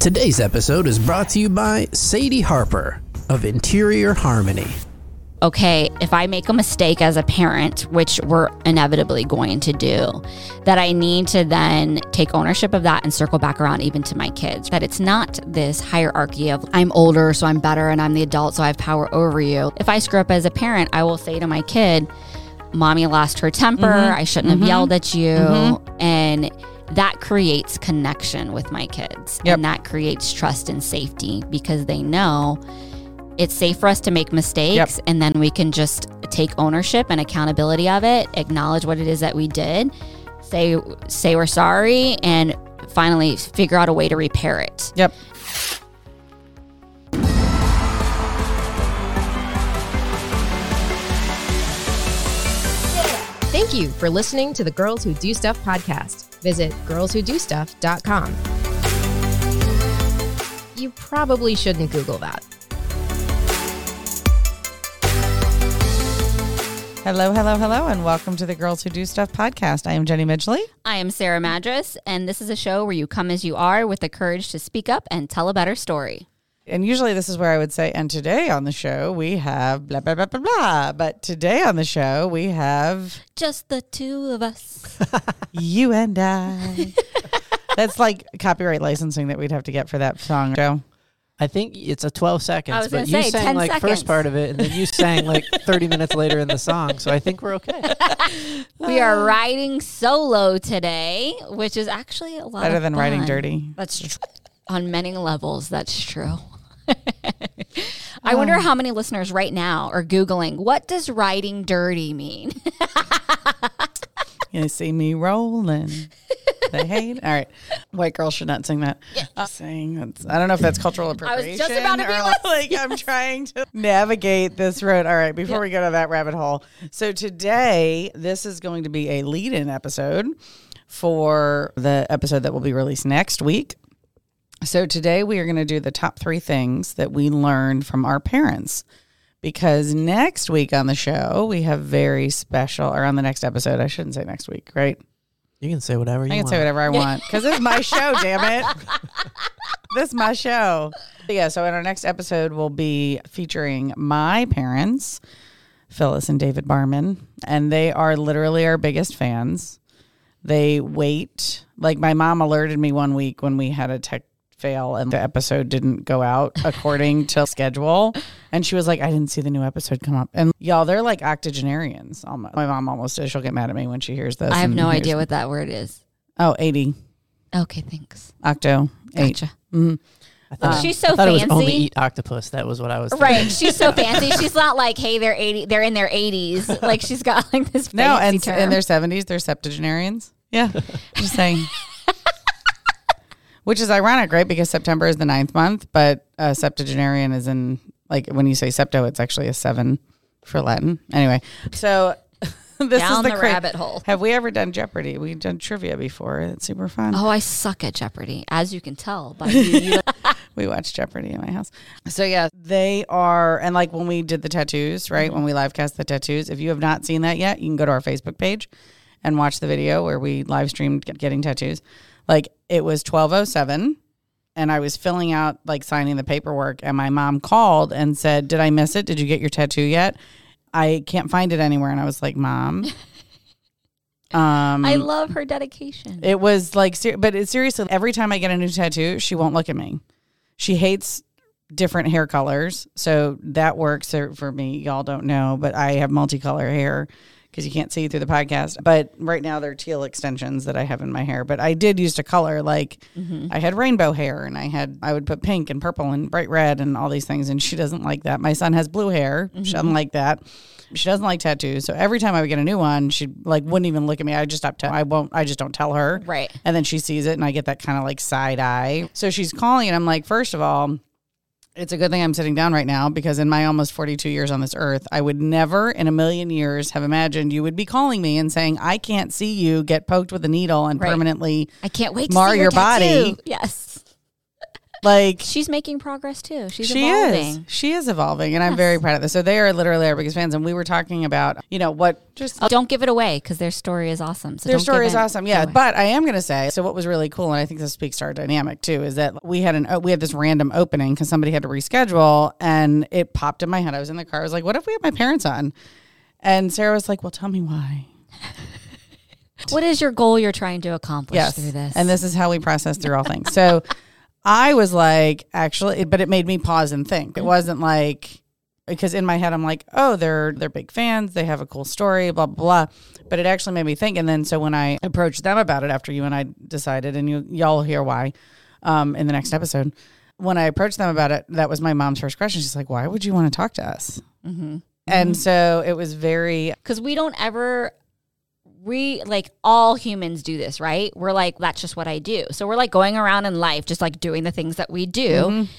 Today's episode is brought to you by Sadie Harper of Interior Harmony. okay, if I make a mistake as a parent, which we're inevitably going to do, that I need to then take ownership of that and circle back around even to my kids. That it's not this hierarchy of I'm older, so I'm better, and I'm the adult, so I have power over you. If I screw up as a parent, I will say to my kid, Mommy lost her temper. Mm-hmm. I shouldn't have mm-hmm. yelled at you. Mm-hmm. And that creates connection with my kids. Yep. And that creates trust and safety because they know it's safe for us to make mistakes and then we can just take ownership and accountability of it acknowledge what it is that we did say say we're sorry and finally figure out a way to repair it Yep. Thank you for listening to the Girls Who Do Stuff podcast. Visit girlswhodostuff.com. You probably shouldn't Google that. Hello, hello, hello, and welcome to the Girls Who Do Stuff podcast. I am Jenny Midgley. i am sarah madras and this is a show where you come as you are with the courage to speak up and tell a better story And usually this is where I would say, and today on the show we have blah, blah, blah, blah, blah. But today on the show we have just the two of us you and I. That's like copyright licensing that we'd have to get for that song, Joe. I think it's a 12 seconds, I was but gonna you say, sang 10 like seconds. first part of it, and then you sang like 30 minutes later in the song. So I think we're okay. we are riding solo today which is actually a lot Better of than writing fun. dirty. That's true. On many levels, that's true. I wonder how many listeners right now are Googling, what does riding dirty mean? You see me rolling. They hate. All right. White girls should not sing that. Uh, sing. That's, I don't know if that's cultural appropriation. I was just about to be or like- like I'm trying to navigate this road. All right. Before we go to that rabbit hole. So today, this is going to be a lead in episode for the episode that will be released next week. So today, we are going to do the top three things that we learned from our parents because next week on the show we have very special or on the next episode i shouldn't say next week right? You can say whatever you i can want. say whatever i want because this is my show damn it. This is my show. Yeah so in our next episode we'll be featuring my parents phyllis and david barman and they are literally our biggest fans. They wait like my mom alerted me one week when we had a tech fail and the episode didn't go out according to schedule and she was like i didn't see the new episode come up and y'all they're like octogenarians almost my mom almost is she'll get mad at me when she hears this I have no idea what that word is. oh 80 Okay, thanks. octo eight Gotcha. Mm-hmm. I thought, um, She's so I thought it was only fancy. eat octopus. That was what I was thinking. Right. She's so fancy. She's not like, hey, they're 80, they're in their 80s. Like she's got like this fancy no and term. in their 70s they're septuagenarians yeah just saying which is ironic right because september is the ninth month but uh, septuagenarian is in like when you say septo it's actually a seven for latin anyway so this Down is the, the cra- rabbit hole. have we ever done jeopardy we've done trivia before it's super fun Oh, I suck at Jeopardy, as you can tell by you. we watch Jeopardy in my house. So yeah, they are, and like when we did the tattoos, right? When we live cast the tattoos, if you have not seen that yet, you can go to our Facebook page and watch the video where we live streamed getting tattoos. Like it was twelve oh seven, and I was filling out like signing the paperwork, and my mom called and said, "Did I miss it? Did you get your tattoo yet?" I can't find it anywhere, and I was like, "Mom." Um, I love her dedication. it was like, ser- but it, seriously, every time I get a new tattoo, she won't look at me. She hates different hair colors, so that works for for me. Y'all don't know, but I have multicolor hair because you can't see through the podcast. But right now they're teal extensions that I have in my hair. But I did used to color like mm-hmm. I had rainbow hair, and I had I would put pink and purple and bright red and all these things. And she doesn't like that. My son has blue hair. She doesn't mm-hmm. like that. She doesn't like tattoos. So every time I would get a new one, she like wouldn't even look at me. I just stop. Tell- I won't. I just don't tell her. Right. And then she sees it, and I get that kind of like side eye. So she's calling, and I'm like, first of all, it's a good thing I'm sitting down right now because in my almost 42 years on this earth, I would never in a million years have imagined you would be calling me and saying, I can't see you get poked with a needle and Right. permanently I can't wait to mar see your your, body. Yes. Like She's making progress too. She's she evolving. is. She is evolving, and I'm very proud of this. So they are literally our biggest fans, and we were talking about, you know, what just Oh, don't give it away because their story is awesome. So their story is awesome. Yeah, away. but I am going to say, so what was really cool, and I think this speaks to our dynamic too, is that we had an uh, we had this random opening because somebody had to reschedule, and it popped in my head. I was in the car. I was like, "What if we had my parents on?" And Sarah was like, "Well, tell me why." what is your goal you're trying to accomplish Yes, through this? and this is how we process through all things. So I was like, actually, but it made me pause and think. It mm-hmm. wasn't like because in my head I'm like, oh, they're they're big fans. They have a cool story, blah blah blah. But it actually made me think. And then so when I approached them about it after you and I decided, and you y'all hear why um, in the next episode. When I approached them about it, that was my mom's first question. She's like, "Why would you want to talk to us?" Mm-hmm. And mm-hmm. so it was very because we don't ever we like all humans do this right? We're like that's just what i do. So we're like going around in life just like doing the things that we do mm-hmm.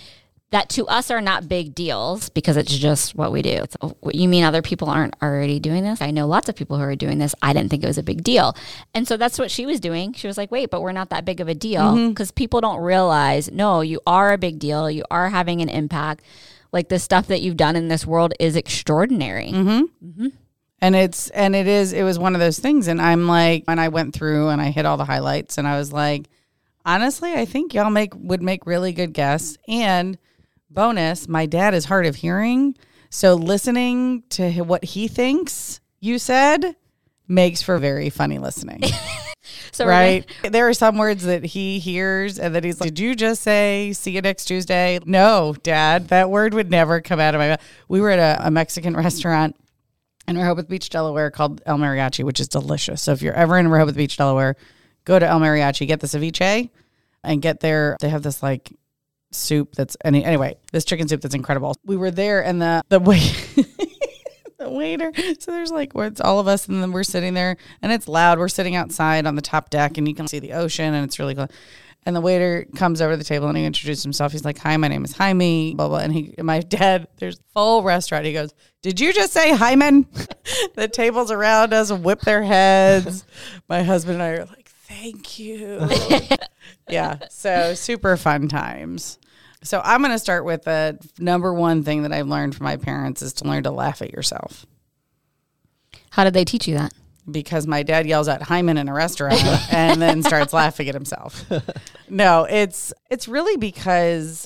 that to us are not big deals because it's just what we do. Oh, you mean other people aren't already doing this? I know lots of people who are doing this. I didn't think it was a big deal. And so that's what she was doing. She was like wait but we're not that big of a deal mm-hmm. because people don't realize no you are a big deal. You are having an impact. Like the stuff that you've done in this world is extraordinary mm-hmm. And it's and it is it was one of those things. And i'm like when i went through and i hit all the highlights and i was like honestly i think y'all make would make really good guests. And bonus my dad is hard of hearing. So listening to what he thinks you said makes for very funny listening. So we're gonna- right there are some words that he hears and that he's like did you just say see you next tuesday? No dad that word would never come out of my mouth. We were at a, a mexican restaurant in Rehoboth Beach, Delaware, called El Mariachi, which is delicious. So if you're ever in Rehoboth Beach, Delaware, go to El Mariachi, get the ceviche, and get their. They have this like soup that's any anyway, this chicken soup that's incredible. We were there, and the the wait. The waiter. So there's like it's all of us, and then we're sitting there, and it's loud. We're sitting outside on the top deck, and you can see the ocean, and it's really cool. And the waiter comes over to the table and he introduces himself. He's like, "Hi, my name is Jaime." Blah blah. And he, my dad, there's full restaurant. He goes, "Did you just say Hyman?" the tables around us whip their heads. my husband and I are like, "Thank you." yeah. So super fun times. So I'm going to start with the number one thing that I've learned from my parents is to learn to laugh at yourself How did they teach you that? Because my dad yells at Hyman in a restaurant and then starts laughing at himself. No, it's it's really because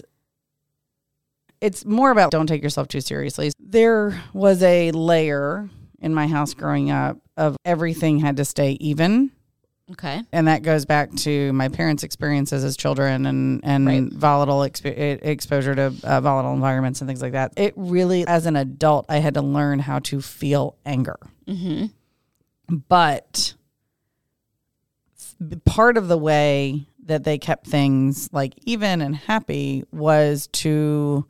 it's more about don't take yourself too seriously. There was a layer in my house growing up of everything had to stay even. Okay. And that goes back to my parents' experiences as children and, and Right. volatile exp- exposure to uh, volatile environments and things like that. It really, as an adult, I had to learn how to feel anger. Mm-hmm. But part of the way that they kept things like even and happy was to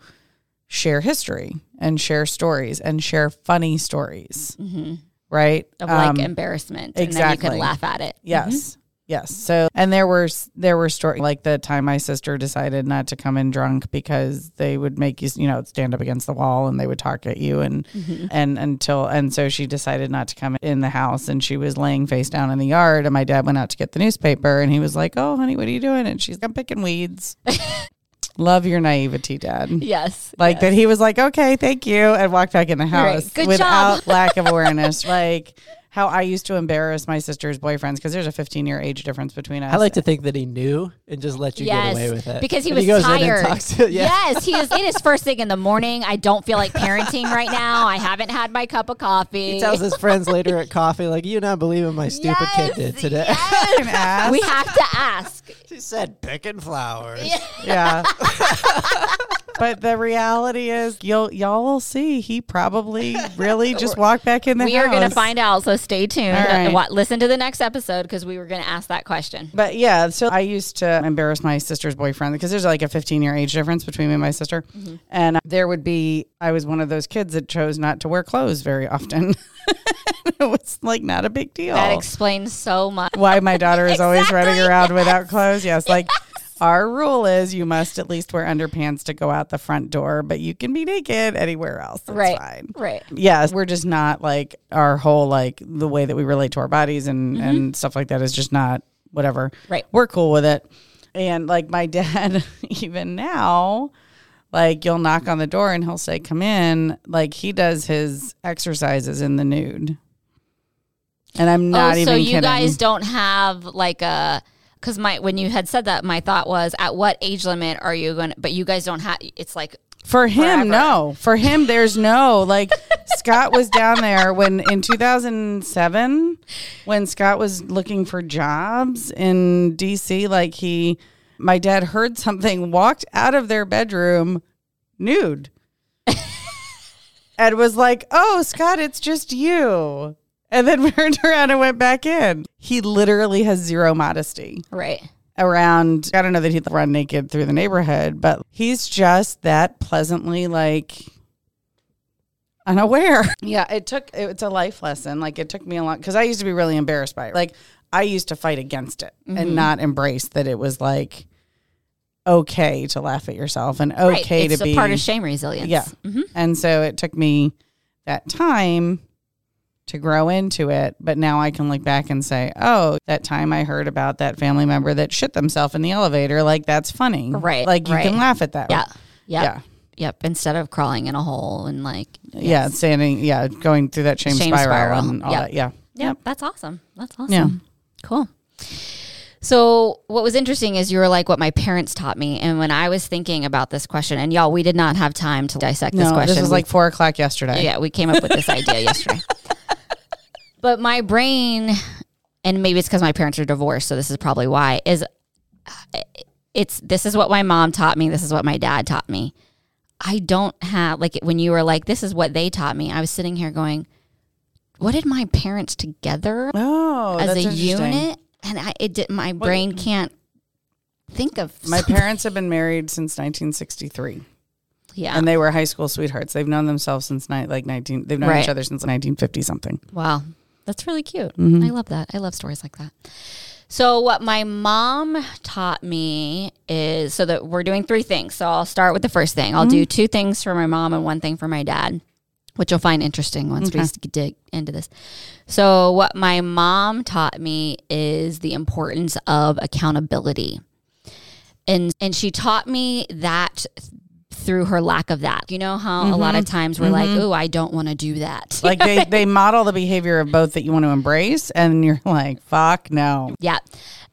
share history and share stories and share funny stories right Of like Um, embarrassment. And then you exactly. can laugh at it. Yes. Yes. So, and there were there were stories like the time my sister decided not to come in drunk because they would make you, you know, stand up against the wall and they would talk at you and mm-hmm. and until and so she decided not to come in the house and she was laying face down in the yard and my dad went out to get the newspaper and he was like, "Oh, honey, what are you doing?" And she's, "I'm picking weeds." Love your naivety, Dad. Yes. Like that he was like, okay, thank you, and walked back in the house Good without job. lack of awareness. like how I used to embarrass my sister's boyfriends because there's a 15 year age difference between us. I like to think that he knew and just let you yes. get away with it Because he And was goes in and tired. talks to- yeah. Yes, he is. It is first thing in the morning. I don't feel like parenting right now. I haven't had my cup of coffee. He tells his friends later at coffee, like, "You not believe what my stupid kid did today." Fucking ass. we have to ask. she said, "Picking flowers." yeah. but the reality is, you'll y'all will see. He probably really just walked back in the We house. are going to find out. So stay tuned. Right. Uh, listen to the next episode because we were going to ask that question. But yeah, so I used to embarrass my sister's boyfriend because there's like a 15 year age difference between me and my sister. Mm-hmm. And there would be, I was one of those kids that chose not to wear clothes very often. it was like not a big deal. That explains so much. Why my daughter is always running Exactly, around without clothes. Yes. Like our rule is you must at least wear underpants to go out the front door, but you can be naked anywhere else. That's right. fine. Right. Yes, we're just not like our whole like the way that we relate to our bodies and mm-hmm. and stuff like that is just not whatever. Right. We're cool with it. And like my dad, even now, like you'll knock on the door and he'll say, "Come in." Like he does his exercises in the nude. And I'm oh, not oh, even so you kidding. guys don't have like a because my when you had said that, my thought was, at what age limit are you going? to But you guys don't have. It's like For him, forever. no. For him, there's no like Scott was down there when in 2007 when Scott was looking for jobs in DC. Like he, my dad heard something, walked out of their bedroom nude, and was like, "Oh, Scott, it's just you." And then turned around and went back in. He literally has zero modesty right. around I don't know that he'd run naked through the neighborhood, but he's just that pleasantly like unaware. Yeah, it took it's a life lesson. Like it took me a lot cuz I used to be really embarrassed by it. Like I used to fight against it Mm-hmm. and not embrace that it was like okay to laugh at yourself and okay right. To be part of shame resilience. yeah. Mhm. And so it took me that time to grow into it. But now I can look back and say, oh, that time I heard about that family member that shit themselves in the elevator, like that's funny. Right, Like you right. can laugh at that. Yeah. Yep. Yeah. Yep. Instead of crawling in a hole and like Yeah. Standing, yeah, going through that shame, Shame spiral, spiral. and all Yep. that. Yeah. Yep. That's awesome. That's awesome. Yeah. Cool. So what was interesting is you were like what my parents taught me, and when I was thinking about this question, and y'all, we did not have time to dissect this No, question. this was like four o'clock yesterday. yeah, we came up with this idea yesterday. But my brain, and maybe it's because my parents are divorced, so this is probably why. Is it's this is what my mom taught me. This is what my dad taught me. I don't have like when you were like, this is what they taught me. I was sitting here going, what did my parents together Oh, as a unit? And I it did my brain can't think of My something. parents have been married since 1963, Yeah. and they were high school sweethearts. They've known themselves since ni- like 19. They've known Right. each other since 1950 something. Wow. That's really cute. Mm-hmm. I love that. I love stories like that. So what my mom taught me is so that we're doing three things. So I'll start with the first thing. I'll Mm-hmm. do two things for my mom and one thing for my dad, which you'll find interesting once we dig into this. So what my mom taught me is the importance of accountability. And and she taught me that through her lack of that. You know how a lot of times we're like, "Oh, I don't want to do that." Mm-hmm. Like they, they model the behavior of both that you want to embrace, and you're like, fuck no. Yeah.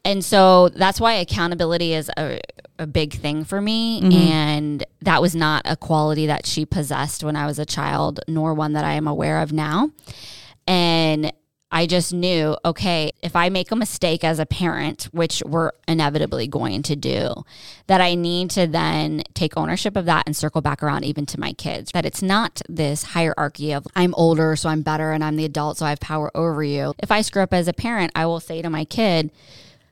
And so that's why accountability is a, a big thing for me. And that was not a quality that she possessed when I was a child, nor one that I am aware of now. And I just knew, okay, if I make a mistake as a parent, which we're inevitably going to do, that I need to then take ownership of that and circle back around even to my kids. That it's not this hierarchy of I'm older, so I'm better, and I'm the adult, so I have power over you. If I screw up as a parent, I will say to my kid,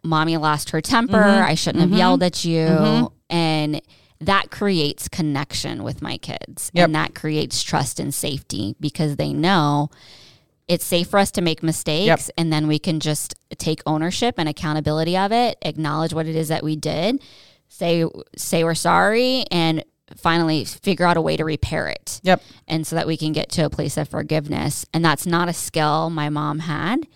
Mommy lost her temper. Mm-hmm. I shouldn't have mm-hmm. yelled at you. Mm-hmm. And that creates connection with my kids. Yep. And that creates trust and safety because they know it's safe for us to make mistakes and then we can just take ownership and accountability of it, acknowledge what it is that we did, say say we're sorry and finally figure out a way to repair it. Yep. And so that we can get to a place of forgiveness. And that's not a skill my mom had.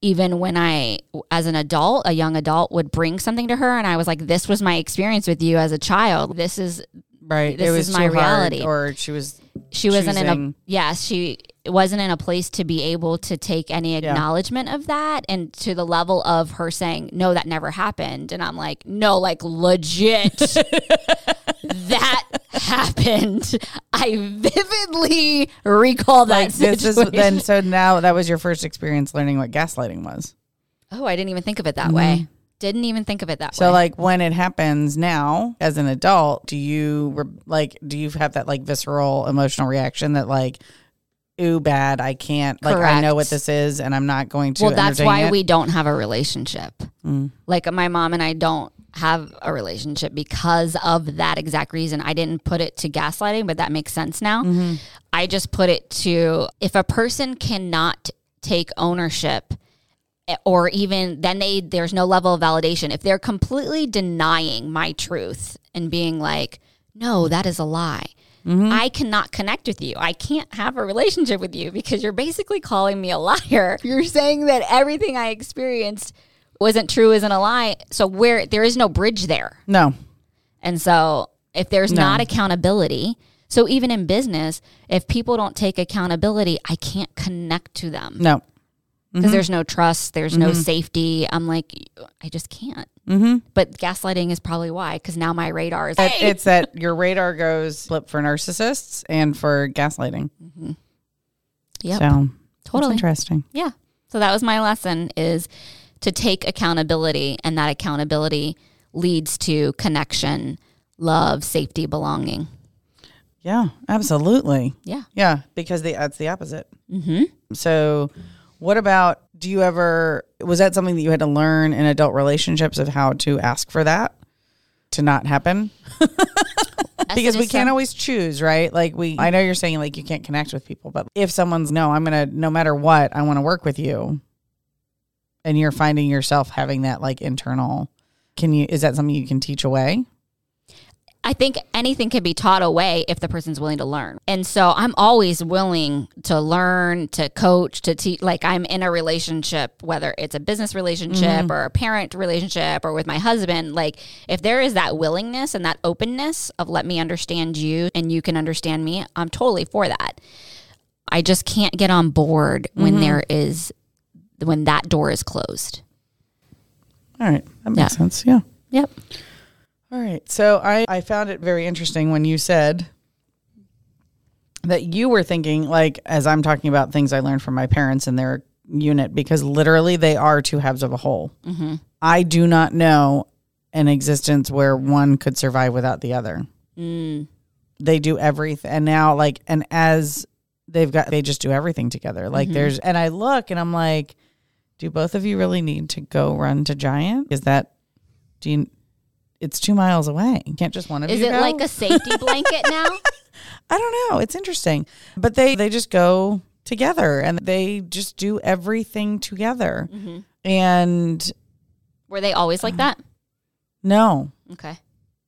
Even when I, as an adult, a young adult, would bring something to her, and I was like, "This was my experience with you as a child. This is Right. This it was is my hard, reality. or she was. She wasn't in a yes she wasn't in a place to be able to take any acknowledgement of that and to the level of her saying no that never happened and i'm like no like legit that happened i vividly recall that Like this is situation. then. So now that was your first experience learning what gaslighting was. oh i didn't even think of it that way mm-hmm. Didn't even think of it that Mm-hmm. So like when it happens now as an adult, do you re- like do you have that like visceral emotional reaction that like ooh bad I can't like I know what this is and I'm not going to well that's entertain why it? Mm. we don't have a relationship like my mom and i don't have a relationship because of that exact reason i didn't put it to gaslighting but that makes sense now Mm-hmm. i just put it to if a person cannot take ownership or even then they there's no level of validation if they're completely denying my truth and being like no that is a lie mm-hmm. I cannot connect with you. I can't have a relationship with you because you're basically calling me a liar. You're saying that everything I experienced wasn't true isn't a lie. So where there is no bridge there. No. And so if there's No. not accountability, so even in business, if people don't take accountability, I can't connect to them No. Because there's no trust, there's no safety. I'm like, I just can't. Mm-hmm. But gaslighting is probably why, because now my radar is. It- It's that your radar goes flip for narcissists and for gaslighting. Yeah. So totally. interesting. Yeah. So that was my lesson: is to take accountability, and that accountability leads to connection, love, safety, belonging. Yeah, absolutely. Yeah. Yeah, because the, that's the opposite. Mm-hmm. So, what about? Do you ever? Was that something that you had to learn in adult relationships of how to ask for that to not happen? because we can't always choose, right? Like we, I know you're saying like you can't connect with people, but if someone's no, I'm gonna no matter what, I want to work with you, and you're finding yourself having that like internal. Can you? Is that something you can teach away? I think anything can be taught away if the person's willing to learn. And so I'm always willing to learn, to coach, to teach. Like I'm in a relationship, whether it's a business relationship mm-hmm. or a parent relationship or with my husband. Like if there is that willingness and that openness of let me understand you and you can understand me, I'm totally for that. I just can't get on board when mm-hmm. there is, when that door is closed. All right, that makes Yeah. sense. Yeah. Yep. All right. So I, I found it very interesting when you said that you were thinking, like, as I'm talking about things I learned from my parents and their unit, because literally they are two halves of a whole. Mm-hmm. I do not know an existence where one could survive without the other. Mm. They do everything. And now, like, and as they've got, they just do everything together. Like, mm-hmm. there's, and I look and I'm like, do both of you really need to go run to Giant? Is that, do you, it's two miles away. You can't just one of Is you it go? like a safety blanket now? I don't know. It's interesting, but they they just go together and they just do everything together. Mm-hmm. And Were they always like that? no, Okay.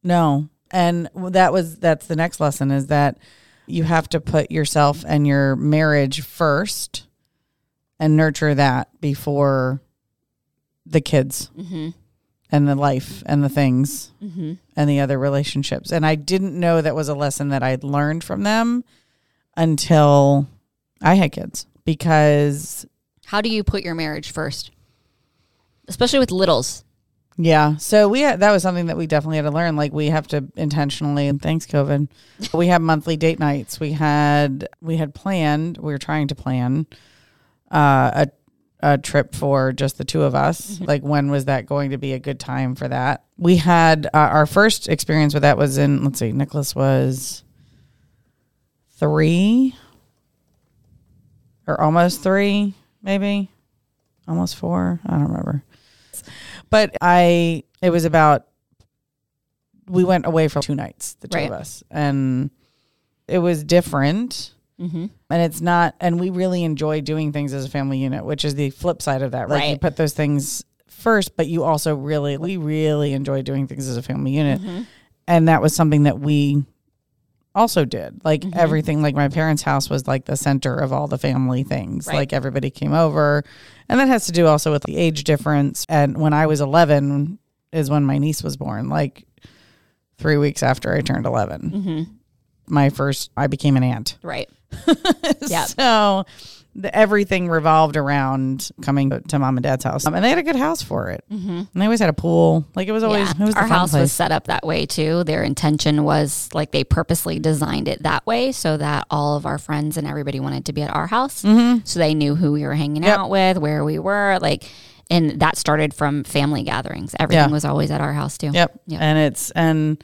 no, and that was that's the next lesson is that you have to put yourself and your marriage first and nurture that before the kids Mm-hmm. And the life and the things Mm-hmm. and the other relationships. And I didn't know that was a lesson that I'd learned from them until I had kids because How do you put your marriage first? Especially with littles. yeah, so we had, that was something that we definitely had to learn. Like we have to intentionally, and thanks COVID, we have monthly date nights. We had we had planned. We were trying to plan uh, a a trip for just the two of us. Like when was that going to be a good time for that? We had uh, our first experience with that was in let's see, Nicholas was three or almost three, maybe almost four. I don't remember. But I, it was about, we went away for two nights, the two Right. of us, and it was different. Mm-hmm. And it's not, and we really enjoy doing things as a family unit, which is the flip side of that, right? You put those things first, but you also really, we really enjoy doing things as a family unit. Mm-hmm. And that was something that we also did. Like mm-hmm. everything, like my parents' house was like the center of all the family things. Right. Like everybody came over. And that has to do also with the age difference. And when I was 11 is when my niece was born, like three weeks after I turned 11. Mm-hmm. Mm-hmm. My first, I became an aunt. Right. yeah. So the, everything revolved around coming to mom and dad's house. Um, and they had a good house for it. Mm-hmm. And they always had a pool. Like it was always, yeah. it was the Our house place. was set up that way too. Their intention was like they purposely designed it that way so that all of our friends and everybody wanted to be at our house. So they knew who we were hanging Mm-hmm. Yep. out with, where we were. Like, and that started from family gatherings. Everything Yeah. was always at our house too. Yep. Yep. And it's and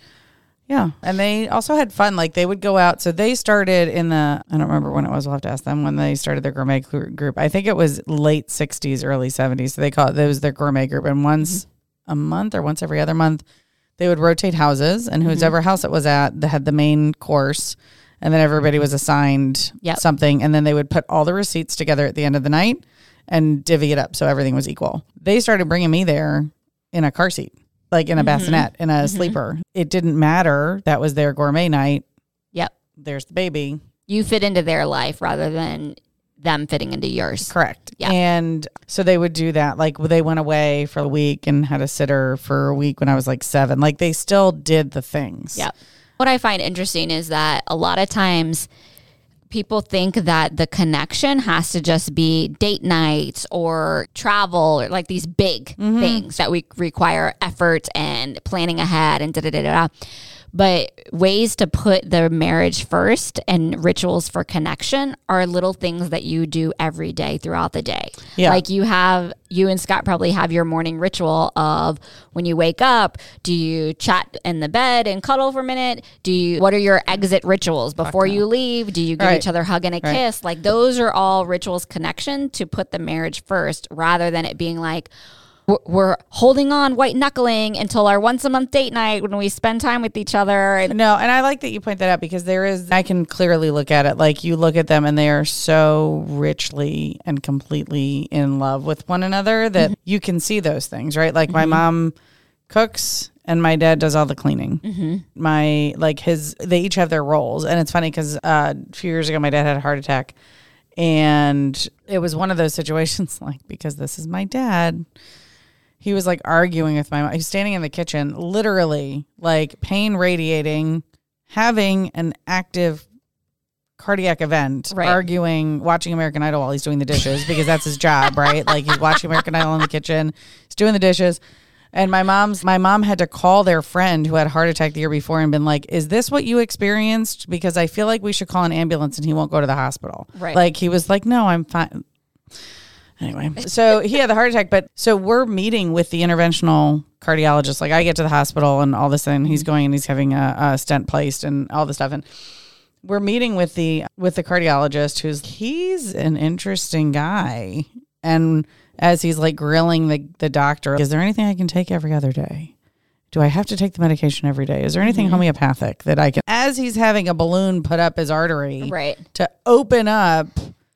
yeah, and they also had fun. Like they would go out. So they started in the I don't remember when it was. We'll have to ask them when they started their gourmet group. I think it was late '60s, early '70s. So they call it that was their gourmet group. And once mm-hmm. a month or once every other month, they would rotate houses, and whoever mm-hmm. house it was at, they had the main course. And then everybody mm-hmm. was assigned Yep. something, and then they would put all the receipts together at the end of the night and divvy it up so everything was equal. They started bringing me there in a car seat, like in a mm-hmm. bassinet, in a mm-hmm. sleeper. It didn't matter. That was their gourmet night. Yep. There's the baby. You fit into their life rather than them fitting into yours. Correct. Yeah. And so they would do that. Like they went away for a week and had a sitter for a week when I was like seven. Like they still did the things. Yeah. What I find interesting is that a lot of times people think that the connection has to just be date nights or travel or like these big mm-hmm. things that we require effort and planning ahead and da da da da. But ways to put the marriage first and rituals for connection are little things that you do every day throughout the day. Yeah. Like you have, you and Scott probably have your morning ritual of when you wake up, do you chat in the bed and cuddle for a minute? Do you, what are your exit rituals before you leave? Do you give Right. each other a hug and a Right. kiss? Like those are all rituals connection to put the marriage first rather than it being like, we're- holding on white knuckling until our once a month date night when we spend time with each other. And No, and I like that you point that out because there is, I can clearly look at it. Like you look at them and they are so richly and completely in love with one another that mm-hmm. you can see those things, right? Like my mm-hmm. mom cooks and my dad does all the cleaning. Mm-hmm. My, like his, they each have their roles. And it's funny because uh, a few years ago, my dad had a heart attack. And it was one of those situations, like, because this is my dad he was like arguing with my mom. He's standing in the kitchen, literally like pain radiating, having an active cardiac event, Right. arguing, watching American Idol while he's doing the dishes because that's his job, right? Like he's watching American Idol in the kitchen, he's doing the dishes. And my mom's my mom had to call their friend who had a heart attack the year before and been like, "Is this what you experienced? Because I feel like we should call an ambulance and he won't go to the hospital." Right. Like he was like, "No, I'm fine." Anyway, so he had the heart attack, but so we're meeting with the interventional cardiologist. Like I get to the hospital and all this, and he's mm-hmm. going and he's having a, a stent placed and all this stuff, and we're meeting with the with the cardiologist who's he's an interesting guy, and as he's like grilling the the doctor, is there anything I can take every other day? Do I have to take the medication every day? Is there anything mm-hmm. homeopathic that I can? As he's having a balloon put up his artery right, to open up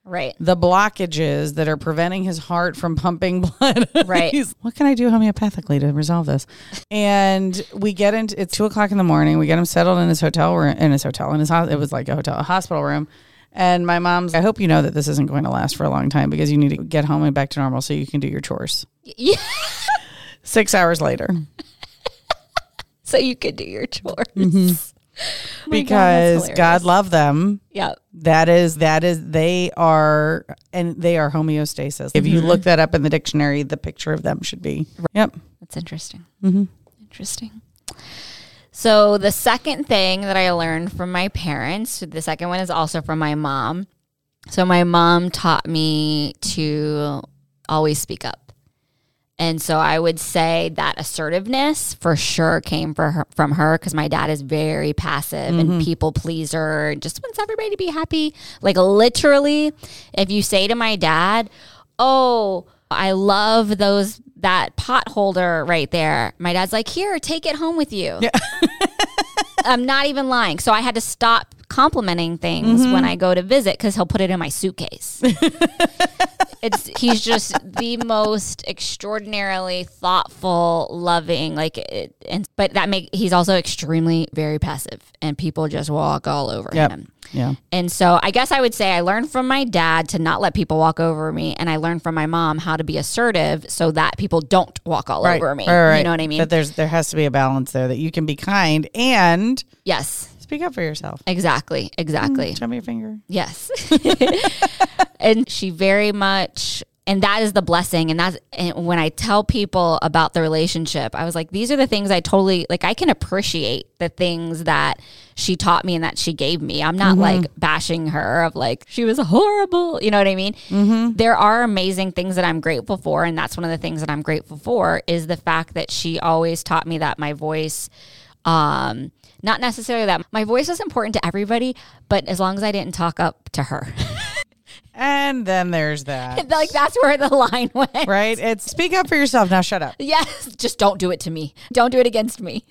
right. the blockages that are preventing his heart from pumping blood. Right. What can I do homeopathically to resolve this? And we get into it's two o'clock in the morning. We get him settled in his hotel room in his hotel in his house. It was like a hotel, a hospital room. And my mom's. I hope you know that this isn't going to last for a long time because you need to get home and back to normal so you can do your chores. Yeah. Six hours later, so you could do your chores. Mm-hmm. God, because God hilarious. love them. Yeah. That is that is they are and they are homeostasis. If Mm-hmm. you look that up in the dictionary, the picture of them should be. Yep. That's interesting. Interesting. So the second thing that I learned from my parents, the second one is also from my mom. So my mom taught me to always speak up. And so I would say that assertiveness for sure came for her, from her because my dad is very passive and mm-hmm. people pleaser, and just wants everybody to be happy. Like literally, if you say to my dad, "Oh, I love those that pot holder right there," my dad's like, "Here, take it home with you." I'm not even lying. So I had to stop complimenting things when mm-hmm. I go to visit because he'll put it in my suitcase. it's he's just the most extraordinarily thoughtful, loving, like, it, and but that make he's also extremely very passive, and people just walk all over Yep. him. Yeah. And so I guess I would say I learned from my dad to not let people walk over me, and I learned from my mom how to be assertive so that people don't walk all over me. Right, right. You know what I mean? But there's there has to be a balance there that you can be kind and yes, speak up for yourself. exactly, mm, exactly. Show me your finger. Yes. and she very much and that is the blessing and that's and when I tell people about the relationship, I was like these are the things I totally like I can appreciate the things that she taught me and that she gave me. I'm not like bashing her of like she was horrible, you know what I mean? There are amazing things that I'm grateful for and that's one of the things that I'm grateful for is the fact that she always taught me that my voice um not necessarily that my voice was important to everybody, but as long as I didn't talk up to her. And then there's that. like that's where the line went. right? It's speak up for yourself. Now shut up. Yes, just don't do it to me. Don't do it against me.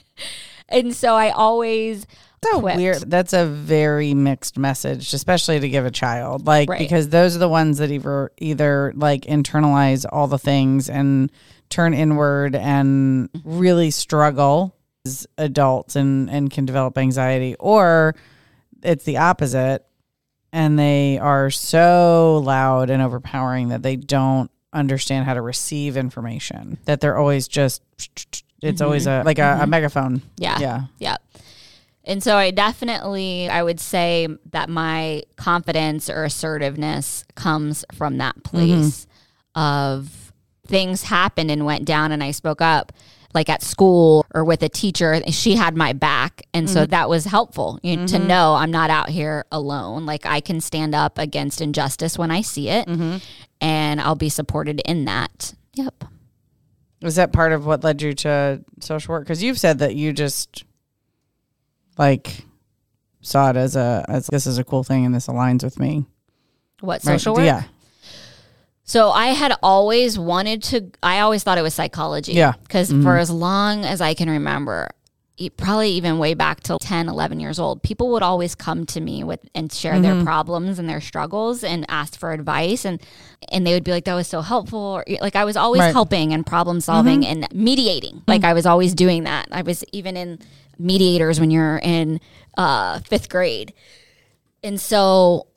And so I always So quit. weird. That's a very mixed message, especially to give a child. Like Right. because those are the ones that either either like internalize all the things and turn inward and mm-hmm. really struggle as adults and and can develop anxiety, or it's the opposite and they are so loud and overpowering that they don't understand how to receive information. That they're always just it's always mm-hmm. a like a, a mm-hmm. megaphone. Yeah. Yeah. Yeah. And so I definitely I would say that my confidence or assertiveness comes from that mm-hmm. place of things happened and went down and I spoke up like at school or with a teacher she had my back and so mm-hmm. that was helpful you know, to mm-hmm. know I'm not out here alone like I can stand up against injustice when I see it mm-hmm. and I'll be supported in that. Yep. Was that part of what led you to social work? Because you've said that you just like saw it as a as this is a cool thing and this aligns with me. What Right? social work? Yeah. So I had always wanted to. I always thought it was psychology. Yeah. Because mm-hmm. for as long as I can remember, probably even way back to 10, 11 years old, people would always come to me with and share their mm-hmm. problems and their struggles and ask for advice and and they would be like, "That was so helpful." Or, like I was always Right. helping and problem solving mm-hmm. and mediating. Like I was always doing that. I was even in mediators when you're in uh, fifth grade, and so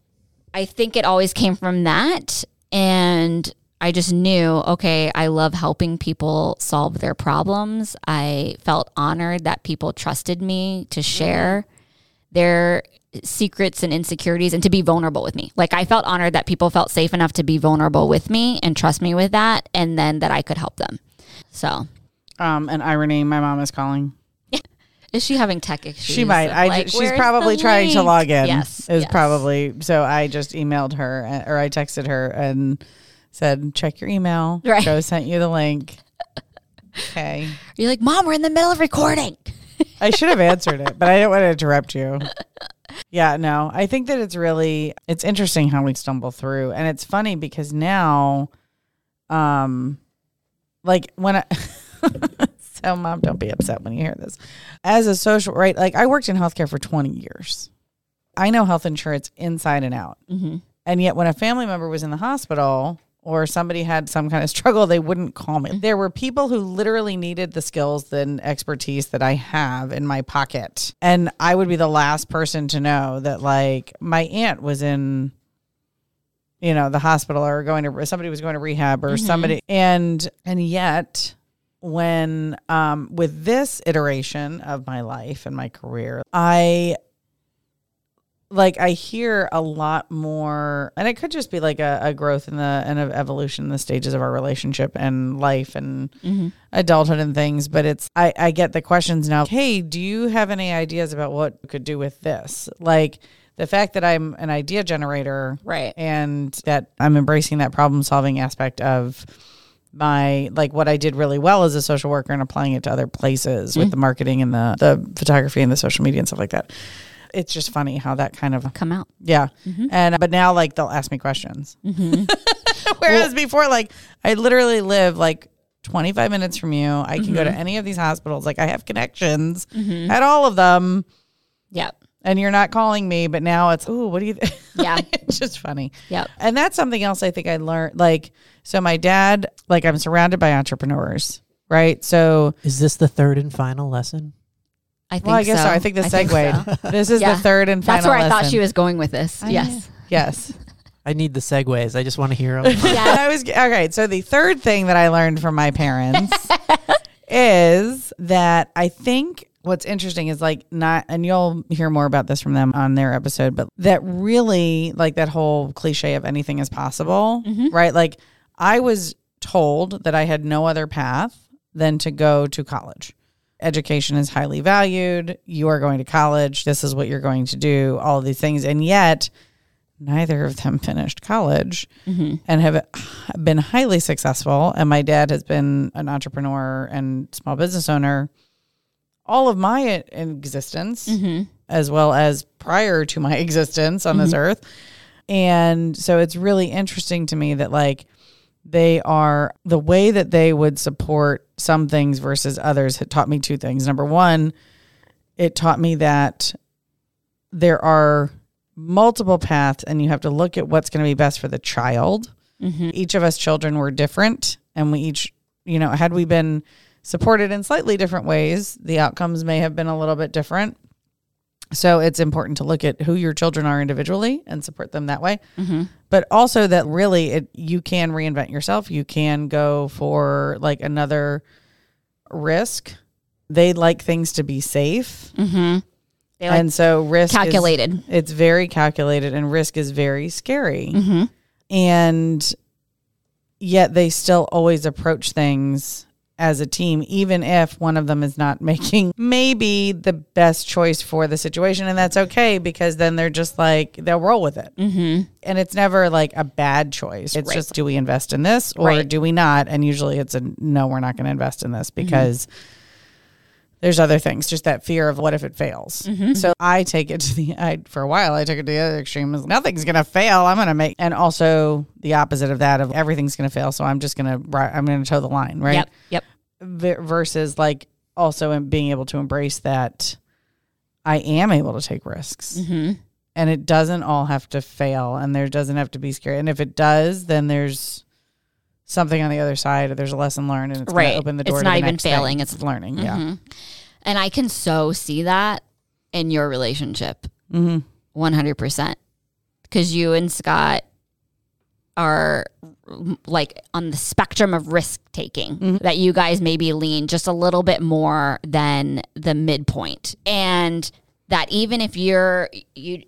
I think it always came from that. And I just knew, okay, I love helping people solve their problems. I felt honored that people trusted me to share their secrets and insecurities and to be vulnerable with me. Like I felt honored that people felt safe enough to be vulnerable with me and trust me with that and then that I could help them. So, Um, and irony, my mom is calling. Is she having tech issues? She might. I like, she's probably trying to log in. Yes. is yes. probably so. I just emailed her uh, or I texted her and said, "Check your email. Right. Joe sent you the link." Okay. You're like, "Mom, we're in the middle of recording." I should have answered it, but I didn't want to interrupt you. Yeah, no. I think that it's really it's interesting how we stumble through. And it's funny because now um like when I so mom don't be upset when you hear this. As a social right, like I worked in healthcare for 20 years. I know health insurance inside and out. Mhm. And yet when a family member was in the hospital or somebody had some kind of struggle, they wouldn't call me. There were people who literally needed the skills and expertise that I have in my pocket. And I would be the last person to know that like my aunt was in you know, the hospital or going to somebody was going to rehab or somebody and and yet when um with this iteration of my life and my career, I like I hear a lot more, and it could just be like a, a growth in the and an evolution in the stages of our relationship and life and adulthood and things. But it's I I get the questions now. Hey, do you have any ideas about what we could do with this? Like the fact that I'm an idea generator, Right. and that I'm embracing that problem solving aspect of my like what I did really well as a social worker and applying it to other places with mm. the marketing and the the photography and the social media and stuff like that. It's just funny how that kind of Come out. yeah. Mm-hmm. And but now like they'll ask me questions. Mm-hmm. Whereas before like I literally live like 25 minutes from you. I can go to mm-hmm. any of these hospitals. Like I have connections at all of them Yeah and you're not calling me, but now it's oh, what do you think? Yeah. it's just funny. Yep. And that's something else I think I learned like so my dad like I'm surrounded by entrepreneurs, right? So Is this the third and final lesson? I think well, I guess so. so. I think the think segued. so. This is Yeah. the third and final lesson. That's where I thought she was going with this. yes. Yes. I need the segues. I just want to hear them. Yeah. I was okay. So the third thing that I learned from my parents is that I think what's interesting is like not, and you'll hear more about this from them on their episode, but that really like that whole cliche of anything is possible, mm-hmm. right? Like I was told that I had no other path than to go to college. Education is highly valued. You are going to college. This is what you're going to do. All of these things, and yet neither of them finished college mm-hmm. and have been highly successful. And my dad has been an entrepreneur and small business owner all of my existence, mm-hmm. as well as prior to my existence on this mm-hmm. earth. And so it's really interesting to me that, like, they are the way that they would support some things versus others had taught me two things. Number one, it taught me that there are multiple paths and you have to look at what's going to be best for the child. Each of us children were different and we each, you know, had we been supported in slightly different ways, the outcomes may have been a little bit different. So it's important to look at who your children are individually and support them that way. Mm-hmm. But also that really it you can reinvent yourself. You can go for like another risk. They like things to be safe. Mm-hmm. Like and so risk is- calculated. it's very calculated and risk is very scary. Mm-hmm. And yet they still always approach things as a team, even if one of them is not making maybe the best choice for the situation. And that's okay because then they're just like, they'll roll with it. Mm-hmm. And it's never like a bad choice. It's Right. just, do we invest in this or Right. do we not? And usually it's a no, we're not going to invest in Mm-hmm. this because there's other things, just that fear of what if it fails. Mm-hmm. So I take it to the, I, for a while, I took it to the other extreme. Is nothing's going to fail. I'm going to make, and also the opposite of that of everything's going to fail. So I'm just going to, I'm going to toe the line, right? Yep. Yep. V- versus like also in being able to embrace that I am able to take risks Mm-hmm. and it doesn't all have to fail and there doesn't have to be scary. And if it does, then there's something on the other side. There's a lesson learned and it's going Right. to open the It's door. to not even next thing. failing, it's- learning. Yeah. Mhm. And I can so see that in your relationship, Mm-hmm. one hundred percent, because you and Scott are like on the spectrum of risk taking Mm-hmm. that you guys maybe lean just a little bit more than the midpoint and that even if you're you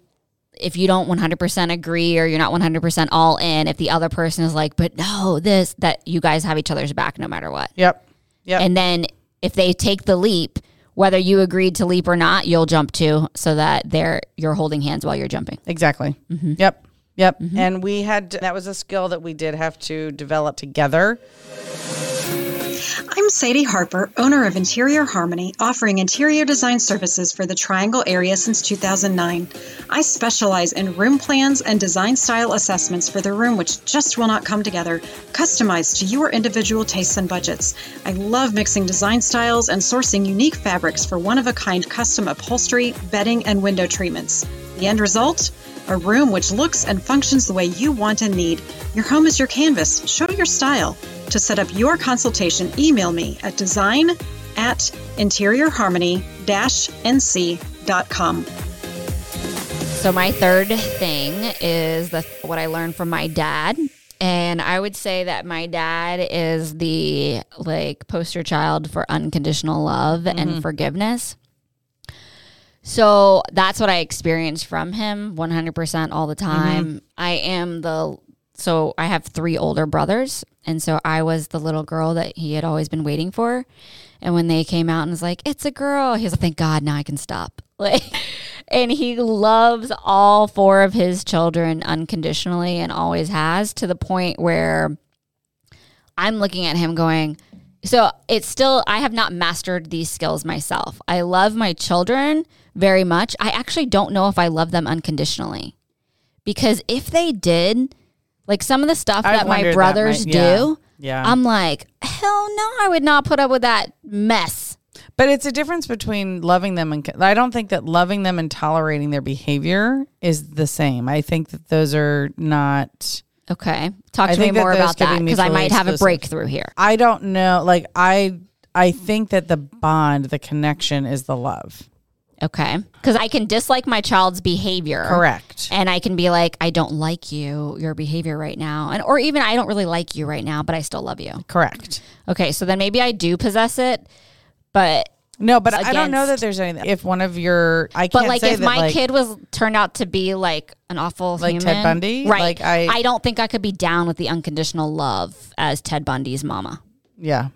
if you don't 100% agree or you're not 100% all in if the other person is like but no this that you guys have each other's back no matter what Yep. Yep. and then if they take the leap whether you agreed to leap or not you'll jump too so that they're you're holding hands while you're jumping Exactly. Mm-hmm. Yep. Yep. And we had that was a skill that we did have to develop together. I'm Sadie Harper, owner of Interior Harmony, offering interior design services for the Triangle area since 2009. I specialize in room plans and design style assessments for the room which just will not come together, customized to your individual tastes and budgets. I love mixing design styles and sourcing unique fabrics for one of a kind custom upholstery, bedding, and window treatments. The end result? A room which looks and functions the way you want and need. Your home is your canvas. Show your style. To set up your consultation, email me at design at interiorharmony-nc.com. So my third thing is the what I learned from my dad. And I would say that my dad is the like poster child for unconditional love and mm-hmm. forgiveness. So that's what I experienced from him 100% all the mm-hmm. time. I am the so I have three older brothers and so I was the little girl that he had always been waiting for. And when they came out and was like, "It's a girl," he's like, "Thank God, now I can stop." Like, and he loves all four of his children unconditionally and always has to the point where I'm looking at him going, so it's still, I have not mastered these skills myself. I love my children very much. I actually don't know if I love them unconditionally because if they did, like some of the stuff I've that my that brothers might- yeah. do, Yeah. I'm like, hell no, I would not put up with that mess. But it's a difference between loving them and I don't think that loving them and tolerating their behavior is the same. I think that those are not Okay. Talk I to me more about that because I might have a breakthrough here. I don't know. Like I I think that the bond, the connection is the love. Okay. Because I can dislike my child's behavior. Correct. And I can be like, I don't like you, your behavior right now. And or even I don't really like you right now, but I still love you. Correct. Okay. So then maybe I do possess it, but No, but I don't know that there's anything. If one of your, I can't but like say if that, my like, kid was turned out to be like an awful Like human, Ted Bundy? right? Like, I- I don't think I could be down with the unconditional love as Ted Bundy's mama. yeah,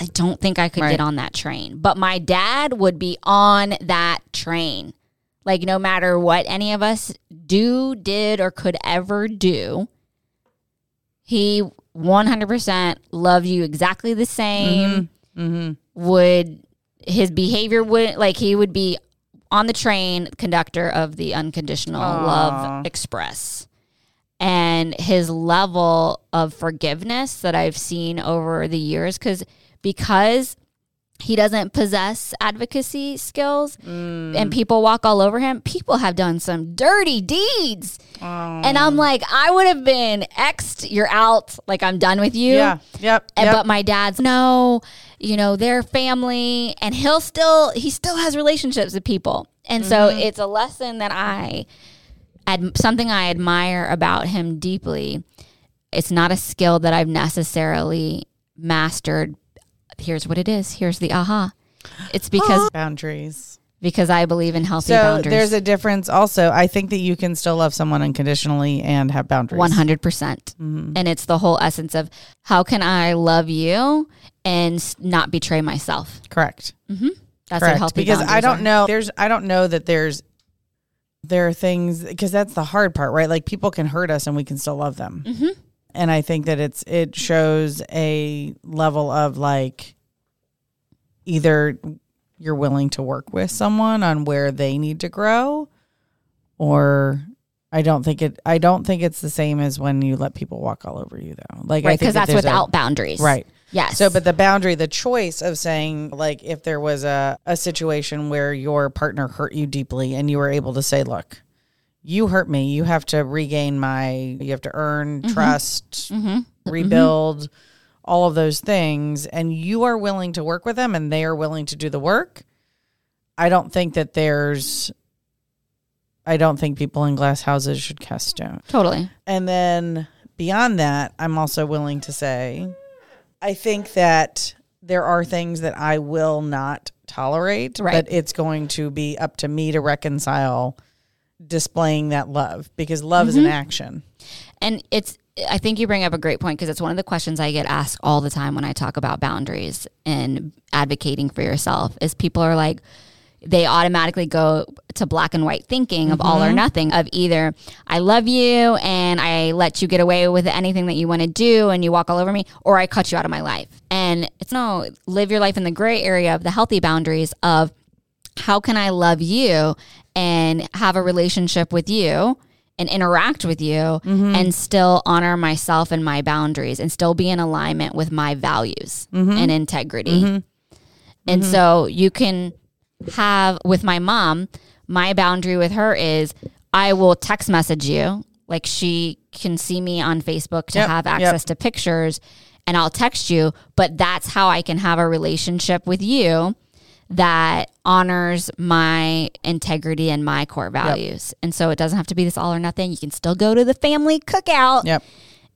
I don't think I could Right. get on that train. But my dad would be on that train. Like no matter what any of us do, did, or could ever do, he 100% loved you exactly the same. Mm-hmm. Would his behavior would like he would be on the train conductor of the unconditional Aw. love express. And his level of forgiveness that I've seen over the years cuz because he doesn't possess advocacy skills mm. and people walk all over him, people have done some dirty deeds. And I'm like, I would have been X'd, you're out, like I'm done with you. Yeah. Yep. And, yep. But my dad's no, you know, their family, and he'll still he still has relationships with people, and so Mm-hmm. it's a lesson that I, ad, something I admire about him deeply. It's not a skill that I've necessarily mastered. Here's what it is. Here's the aha. It's because boundaries. because I believe in healthy So boundaries. there's a difference. Also, I think that you can still love someone unconditionally and have boundaries. One hundred percent, Mm-hmm. and it's the whole essence of how can I love you and not betray myself. Correct. That's what Correct. healthy because I don't are. know. There's. I don't know that there's. There are things because that's the hard part, right? Like people can hurt us and we can still love them. Mm-hmm. And I think that it's it shows a level of like either you're willing to work with someone on where they need to grow, or I don't think it. I don't think it's the same as when you let people walk all over you, though. Like I right because that that's there's a- without boundaries right. Yes. So, but the boundary, the choice of saying, like, if there was a, a situation where your partner hurt you deeply and you were able to say, look, you hurt me, you have to regain my, you have to earn mm-hmm. trust, mm-hmm. Mm-hmm. rebuild, all of those things, and you are willing to work with them and they are willing to do the work. I don't think that there's, I don't think people in glass houses should cast stone. totally. And then beyond that, I'm also willing to say, I think that there are things that I will not tolerate, Right. but it's going to be up to me to reconcile displaying that love because love is an mm-hmm. action. and it's i think you bring up a great point because it's one of the questions i get asked all the time when i talk about boundaries and advocating for yourself is people are like they automatically go to black and white thinking of all or mm-hmm. nothing of either I love you and I let you get away with anything that you want to do and you walk all over me or I cut you out of my life. And it's no live your life in the gray area of the healthy boundaries of how can I love you and have a relationship with you and interact with you mm-hmm. and still honor myself and my boundaries and still be in alignment with my values mm-hmm. and integrity. And so you can have with my mom, my boundary with her is I will text message you. Like she can see me on Facebook to Yep, have yep. access to pictures and I'll text you, but that's how I can have a relationship with you that honors my integrity and my core values. And so it doesn't have to be this all or nothing. You can still go to the family cookout Yep.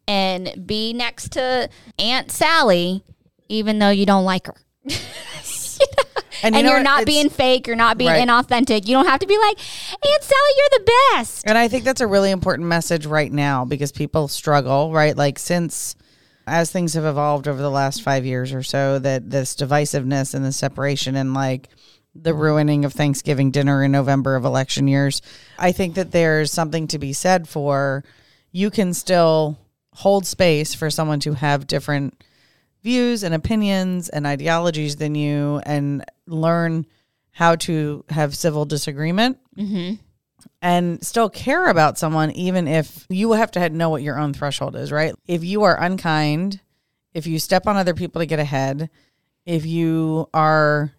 and be next to Aunt Sally, even though you don't like her. And, And, you know you're what? not It's- being fake, you're not being Right. inauthentic. You don't have to be like, Aunt Sally, you're the best. And I think that's a really important message right now because people struggle, right? Like since as things have evolved over the last 5 years or so that this divisiveness and the separation and like the ruining of Thanksgiving dinner in November of election years, I think that there's something to be said for you can still hold space for someone to have different views and opinions and ideologies than you and learn how to have civil disagreement and still care about someone even if you have to know what your own threshold is right if you are unkind if you step on other people to get ahead if you are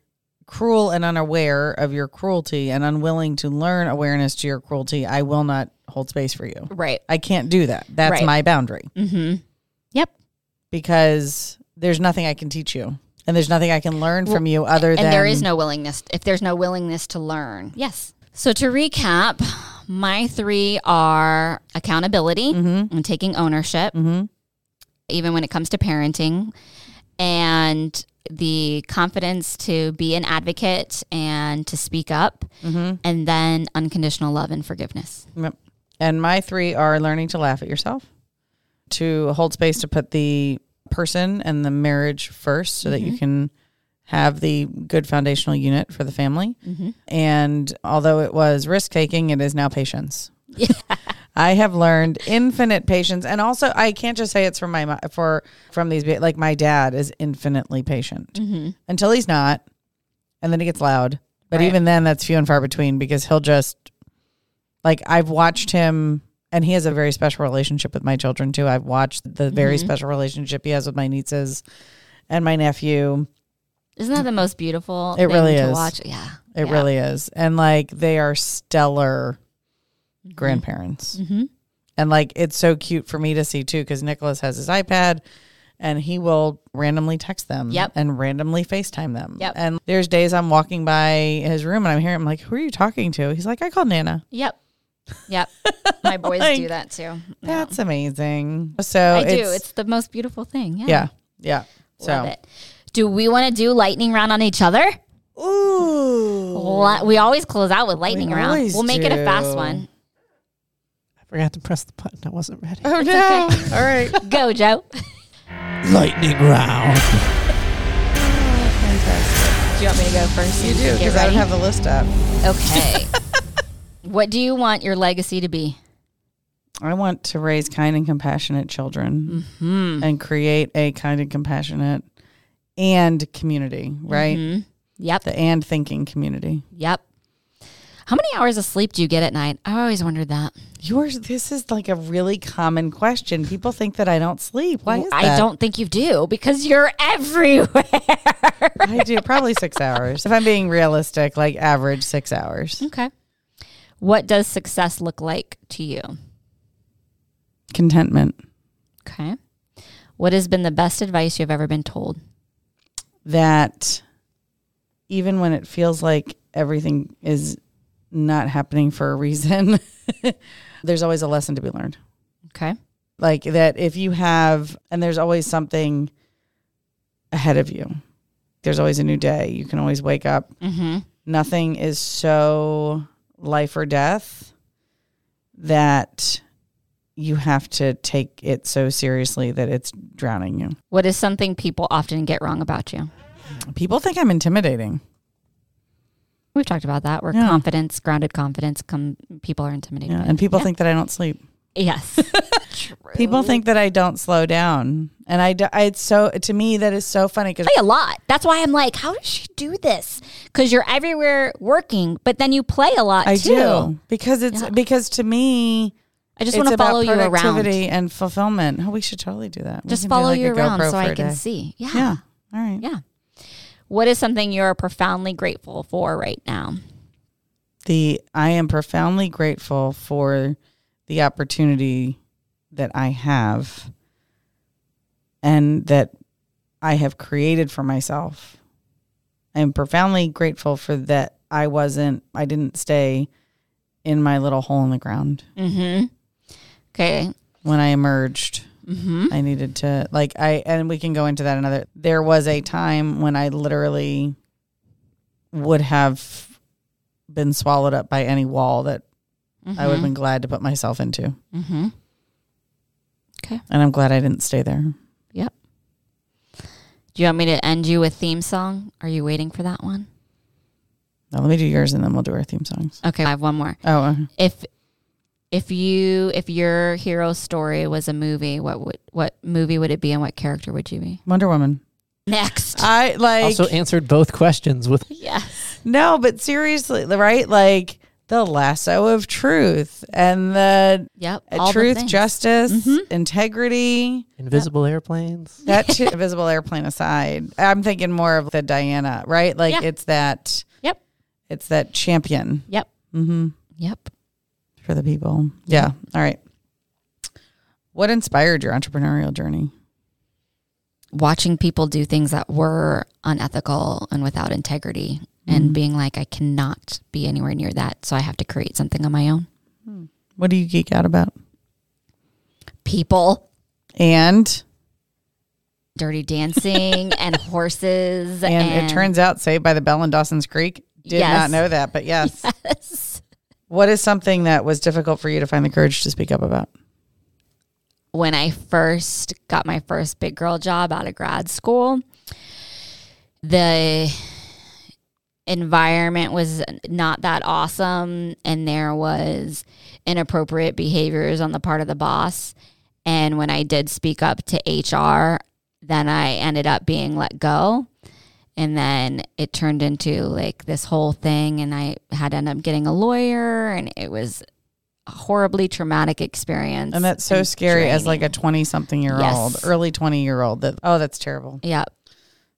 cruel and unaware of your cruelty and unwilling to learn awareness to your cruelty i will not hold space for you Right. i can't do that that's Right. my boundary Mm-hmm. Yep. because there's nothing i can teach you and there's nothing i can learn from you other than And there is no willingness. If there's no willingness to learn, yes. So to recap, my three are accountability Mm-hmm. and taking ownership, even when it comes to parenting, and the confidence to be an advocate and to speak up, Mm-hmm. and then unconditional love and forgiveness. Yep. And my three are learning to laugh at yourself, to hold space to put the person and the marriage first so that you mm-hmm. can have the good foundational unit for the family. Mm-hmm. And although it was risk taking, it is now patience. I have learned infinite patience, and also I can't just say it's from my for from these like my dad is infinitely patient mm-hmm. until he's not, and then he gets loud. But Right. even then, that's few and far between because he'll just like I've watched him, and he has a very special relationship with my children too. I've watched the very special relationship he has with my nieces and my nephew, Isn't that the most beautiful? It thing really to is. Watch? Yeah, It Yeah. really is. And like they are stellar grandparents. Mm-hmm. And like it's so cute for me to see too because Nicholas has his iPad and he will randomly text them Yep. and randomly FaceTime them. Yep. And there's days I'm walking by his room and I'm hearing him like, Who are you talking to? He's like, I called Nana. Yep. Yep. My boys Like, do that too. Yeah. That's amazing. So I do. it's, It's the most beautiful thing. Yeah. yeah. Yeah. So Love it. Do we want to do lightning round on each other? Ooh. We always close out with lightning round. We'll make it a fast one. I forgot to press the button. I wasn't ready. Oh no. All right. Go, Joe. Lightning round. Oh, Fantastic. Do you want me to go first? You do because I don't have the list up. Okay. What do you want your legacy to be? I want to raise kind and compassionate children Hmm. and create a kind and compassionate and community, right? Mhm. Yep. The and thinking community. Yep. How many hours of sleep do you get at night? I always wondered that. Yours, this is like a really common question. People think that I don't sleep. Why is that? I that? don't think you do because you're everywhere. I do probably six hours. If I'm being realistic, like average six hours. okay. What does success look like to you? Contentment. Okay. What has been the best advice you've ever been told? That even when it feels like everything is not happening for a reason, there's always a lesson to be learned. Okay. like that if you have and there's always something ahead of you there's always a new day you can always wake up Mm-hmm. nothing is so life or death that you have to take it so seriously that it's drowning you What is something people often get wrong about you? people think i'm intimidating We've talked about that. Where Yeah. confidence, grounded confidence, come people are intimidated. yeah, and it. people Yeah. think that i don't sleep yes. people think that i don't slow down and i, do- I it's so to me that is so funny because I play a lot. That's why I'm like, how does she do this? Because you're everywhere working, but then you play a lot i too. do because it's Yeah. because to me I just want to follow you around. productivity and fulfillment. Oh, we should totally do that. We Just follow like you around GoPro so I can day. see. Yeah. Yeah. All right. Yeah. What is something you're profoundly grateful for right now? The I am profoundly grateful for the opportunity that I have and that I have created for myself. I am profoundly grateful for that I wasn't I didn't stay in my little hole in the ground. Mm-hmm. Okay. When I emerged, Mm-hmm. I needed to like I and we can go into that another. There was a time when I literally would have been swallowed up by any wall that I would have been glad to put myself into. Mm-hmm. And I'm glad I didn't stay there. Yep. Do you want me to end you with theme song? Are you waiting for that one? Now let me do yours and then we'll do our theme songs. Okay, I have one more. Oh, uh, If if you if your hero story was a movie, what would what movie would it be and what character would you be? Wonder Woman. Next. I like Also answered both questions with yes. no, but seriously, right? Like the lasso of truth and the Yep. uh, all the truth, things. justice, Mhm. integrity. invisible airplanes. that too, invisible airplane aside, I'm thinking more of the Diana, right? Like Yeah. it's that. Yep. It's that champion. Yep. Mm-hmm. Yep. For the people. Yeah. All right. What inspired your entrepreneurial journey? Watching people do things that were unethical and without integrity Mm-hmm. and being like, I cannot be anywhere near that. So I have to create something on my own. What do you geek out about? People, And dirty dancing and horses. and, And, it turns out Saved by the Bell and Dawson's Creek. Did Yes. not know that, but yes. Yes. What is something that was difficult for you to find the courage to speak up about? when I first got my first big girl job out of grad school, the environment was not that awesome and there was inappropriate behaviors on the part of the boss. And when I did speak up to HR, then I ended up being let go. And then it turned into like this whole thing, and I had to end up getting a lawyer, and it was a horribly traumatic experience. And that's so scary as like a 20 something year old, early 20 year old that, oh, that's terrible. Yep.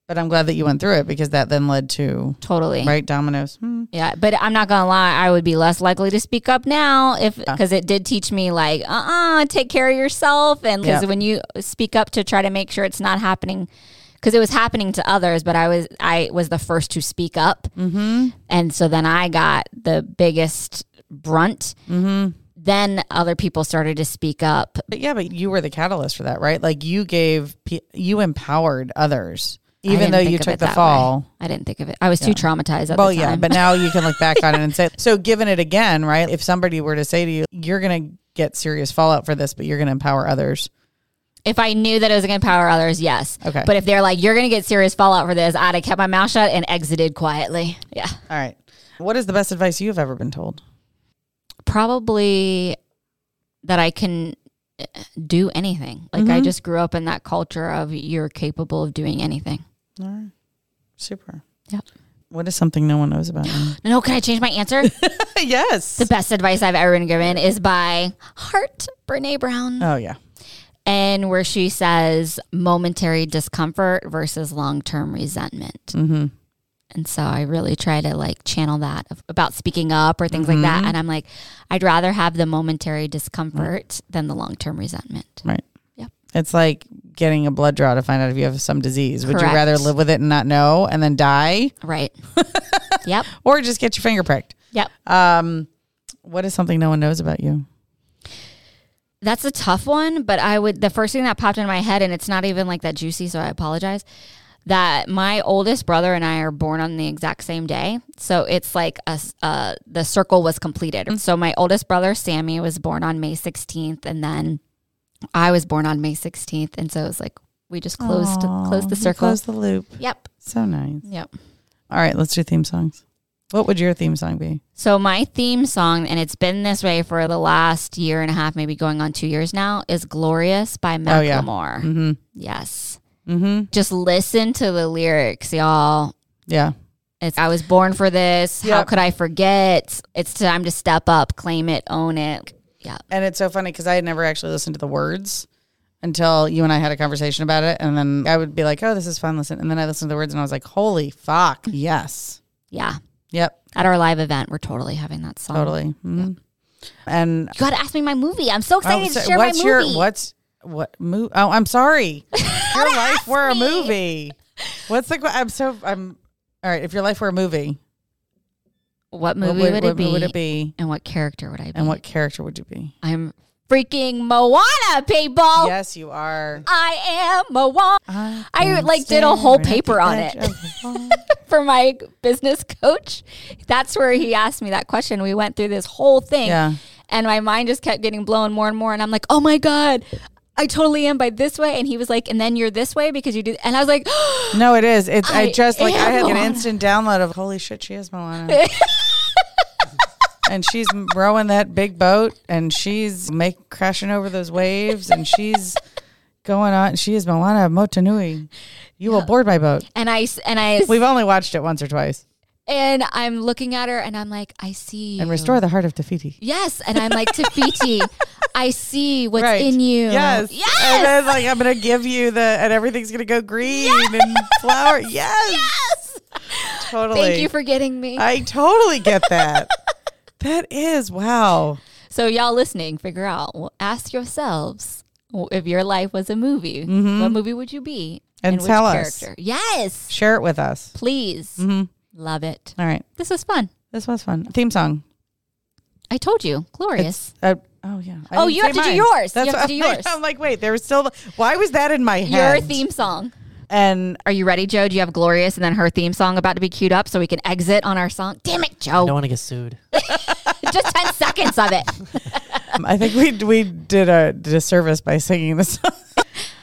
But I'm glad that you went through it because that then led to Totally. right dominoes. Hmm. Yeah, but I'm not gonna lie. I would be less likely to speak up now if because it did teach me like, uh, uh take care of yourself, and because when you speak up to try to make sure it's not happening, because it was happening to others, but I was I was the first to speak up, mm-hmm. and so then I got the biggest brunt. Mm-hmm. Then other people started to speak up. But yeah, but you were the catalyst for that, right? Like you gave, you empowered others, even though you took the fall. way. I didn't think of it. I was too traumatized at Well, yeah, but now you can look back on it and say, so given it again, right? If somebody were to say to you, you're going to get serious fallout for this, but you're going to empower others. If I knew that it was going to empower others, yes. Okay. But if they're like, you're going to get serious fallout for this, I'd have kept my mouth shut and exited quietly. Yeah. All right. What is the best advice you've ever been told? Probably that I can uh, do anything. Like Mm-hmm. I just grew up in that culture of you're capable of doing anything. All right. Super. Yep. What is something no one knows about you? No, can I change my answer? yes. the best advice I've ever been given is by Heart Brene Brown. oh, yeah. and where she says momentary discomfort versus long term resentment. Mm-hmm. And so I really try to like channel that of, about speaking up or things like that. And I'm like, I'd rather have the momentary discomfort than the long term resentment. Right. Yep. It's like getting a blood draw to find out if you have some disease. Would Correct. you rather live with it and not know and then die Right. yep. or just get your finger pricked? Yep. Um, what is something no one knows about you? That's a tough one, but I would, the first thing that popped into my head, and it's not even like that juicy, so I apologize, that my oldest brother and I are born on the exact same day. So it's like a, uh, the circle was completed. So my oldest brother, Sammy, was born on May 16th, and then I was born on May 16th. And so it was like, we just closed, closed the circle. Close the loop. Yep. So nice. Yep. All right, let's do theme songs. What would your theme song be? So my theme song, and it's been this way for the last year and a half, maybe going on two years now, is "Glorious" by Oh, yeah. Mm-hmm. Yes, Mm-hmm. just listen to the lyrics, y'all. Yeah. It's I was born for this. How could I forget? It's time to step up, claim it, own it. Yeah, And it's so funny because I had never actually listened to the words until you and I had a conversation about it. And then I would be like, oh, this is fun. Listen. And then I listened to the words and I was like, holy fuck. Yes. yeah. Yep. At our live event, we're totally having that song. Totally. Mhm. And You got to ask me my movie. I'm so excited Oh, to share what's my your what's what move? Oh, I'm sorry. your life were a movie. What's the? I'm so. I'm. All right. If your life were a movie, What what movie would, it what be? would it be? And what character would I be? And what character would you be? I'm freaking Moana, people. Yes, you are. I am Moana. I, I, like, did a whole paper on it. of the wall. for my business coach. That's where he asked me that question. We went through this whole thing. Yeah. And my mind just kept getting blown more and more. And I'm like, oh my God, I totally am by this way. And he was like, and then you're this way because you do. And I was like, No, it is. It's. I, I just like I had an instant download of holy shit. She is Moana. and she's rowing that big boat, and she's make crashing over those waves, and she's going on. She is Moana Motunui. You will board my boat. and I, and I, We've only watched it once or twice. and I'm looking at her and I'm like, I see. And restore the heart of Te Fiti. Yes. And I'm like, Te Fiti, I see what's Right. in you. Yes. Yes. And then like I'm gonna give you the and everything's gonna go green and flower. Yes. yes. Totally. Thank you for getting me. I totally get that. that is wow. So y'all listening, figure out. Well, ask yourselves if your life was a movie. What movie would you be? Mm-hmm. And tell us. character? Yes, Share it with us. please. Mm-hmm. Love it. All right. This was fun. This was fun. Theme song. I told you, glorious. Uh, oh yeah. I Oh, didn't you have to do mine. yours. You That's have to do what I'm yours. Like, I'm like, wait, there was still. Why was that in my head? Your theme song. And Are you ready, Joe? Do you have glorious and then her theme song about to be queued up so we can exit on our song? Damn it, Joe! I Joe! don't want to get sued. Just ten seconds of it. I think we we did a disservice by singing the song.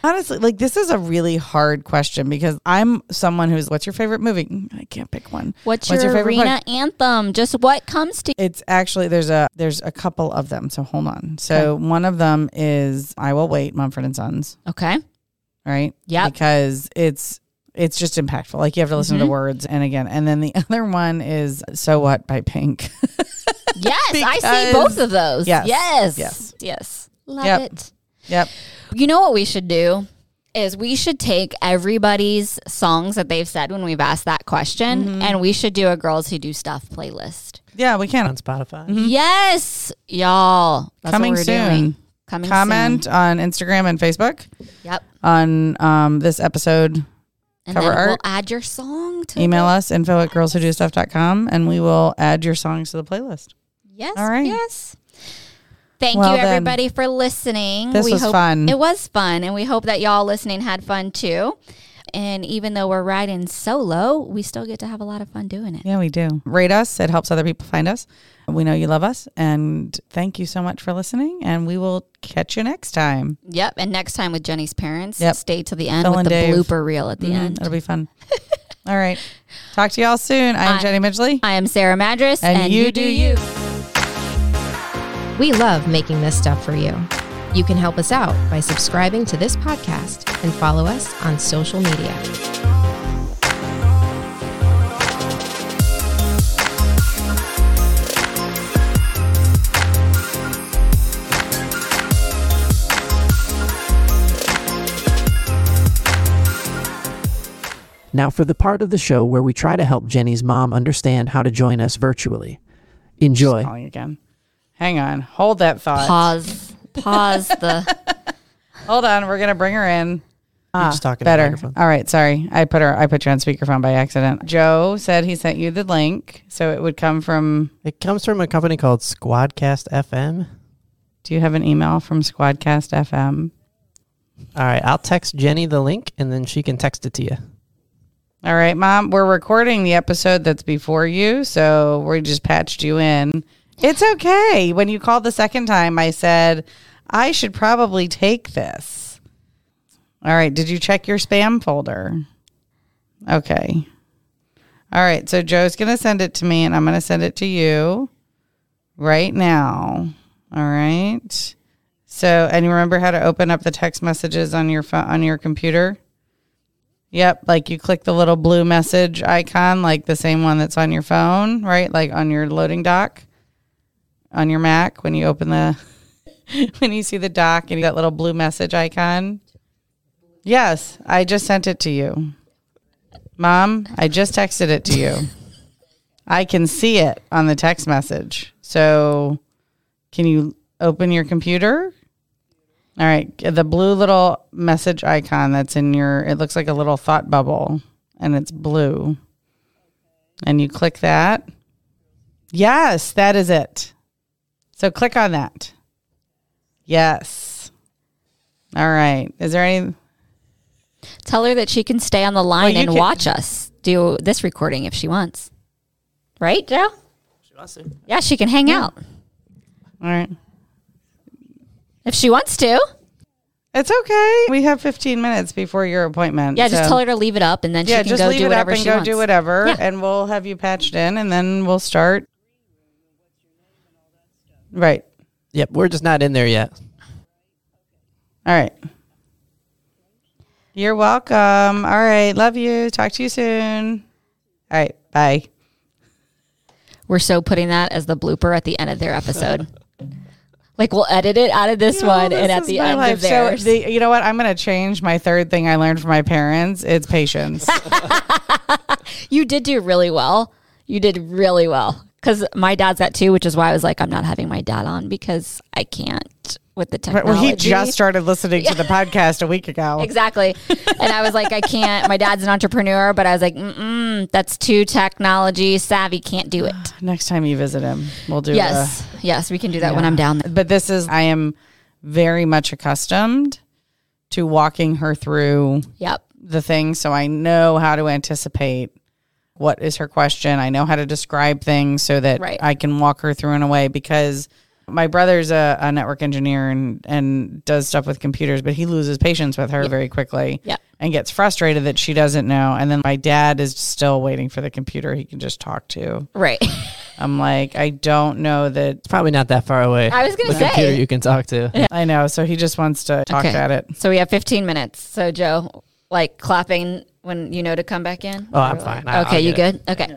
Honestly, like this is a really hard question because I'm someone who's. What's your favorite movie? Mm, I can't pick one. What's, your, favorite arena anthem? Just what comes to It's actually there's a there's a couple of them. So hold on. So one of them is I Will Wait, Mumford and Sons. Okay. Right. Yep. Because it's it's just impactful. Like you have to listen to the words and again. And then the other one is So What by Pink. Yes, I see both of those. Yes, Yes. yes. Yes. Love Yep. it. yep. You know what we should do? is we should take everybody's songs that they've said when we've asked that question Mm-hmm. and we should do a girls who do stuff playlist. Yeah, we can. on Spotify. Yes, y'all. That's Coming what we're soon. Doing. Coming Comment soon. on Instagram and Facebook Yep. on um, this episode. And Cover then we'll add your song to Email us info at girlswhodostuff.com and we will add your songs to the playlist. Yes. All right. Yes. Thank Well you everybody for listening. this was hope, fun. It was fun, and we hope that y'all listening had fun too. And even though we're riding solo, we still get to have a lot of fun doing it. Yeah, we do. Rate us. It helps other people find us. We know you love us. And thank you so much for listening. And we will catch you next time. Yep. And next time with Jenny's parents, Yep. stay till the end Phil with and the Dave. blooper reel at the Mhm, end. It'll be fun. All right. Talk to y'all soon. I'm I- Jenny Midgley. I am Sarah Madras, And and, you you do you. You. We love making this stuff for you. You can help us out by subscribing to this podcast and follow us on social media. Now, for the part of the show where we try to help Jenny's mom understand how to join us virtually. Enjoy. Calling again. Hang on. Hold that thought. Pause. Pause the. Hold on. We're going to bring her in. Ah, just talking to the better. microphone. All right. Sorry. I put her, I put you on speakerphone by accident. Joe said he sent you the link. So it would come from, It comes from a company called Squadcast FM. do you have an email from Squadcast FM? All right, I'll text Jenny the link and then she can text it to you. All right, mom, we're recording the episode that's before you, so we just patched you in. It's okay. When you called the second time, I said, I should probably take this. All right, did you check your spam folder? Okay. All right, so Joe's going to send it to me and I'm going to send it to you right now. All right. So, and you remember how to open up the text messages on your phone on your computer? Yep, like you click the little blue message icon, like the same one that's on your phone, right? Like on your loading dock on your Mac when you open the when you see the dock and you got little blue message icon. Yes, I just sent it to you. Mom, I just texted it to you. I can see it on the text message. So, can you open your computer? All right, the blue little message icon that's in your it looks like a little thought bubble and it's blue. And you click that. Yes, that is it. So click on that. Yes. All right. Is there any Tell her that she can stay on the line you and can- watch us do this recording if she wants. Right, Joe? She wants to. Yeah, she can hang out All right. if she wants to. It's okay. We have 15 minutes before your appointment. Yeah, just tell her to leave it up and then Yeah, she can just go leave do it up whatever and go wants. do whatever, Yeah. and we'll have you patched in, and then we'll start. Right. Yep, we're just not in there yet. All right. You're welcome. All right. Love you. Talk to you soon. All right. Bye. We're so putting that as the blooper at the end of their episode. like we'll edit it out of this one and at the end of theirs. So the, you know what? I'm going to change my third thing I learned from my parents. It's patience. you did do really well. You did really well. Because my dad's that too, which is why I was like, I'm not having my dad on because I can't with the technology. well, he just started listening to the podcast a week ago. Exactly. and I was like, I can't. My dad's an entrepreneur, but I was like, mm that's too technology savvy. Can't do it. Next time you visit him, we'll do yes. yes, we can do that when I'm down there. But this is, I am very much accustomed to walking her through Yep. the thing. So I know how to anticipate what is her question. I know how to describe things so that Right. I can walk her through in a way because my brother's a, a network engineer and, and does stuff with computers, but he loses patience with her very quickly Yeah. and gets frustrated that she doesn't know. And then my dad is still waiting for the computer he can just talk to. Right. I'm like, I don't know that It's probably not that far away. I was gonna the say. computer you can talk to. I know. So he just wants to talk Okay. at it. So we have 15 minutes. So Joe, like clapping when you know to come back in. Oh, I'm Or fine. like- I- I'll okay, you get good? Okay.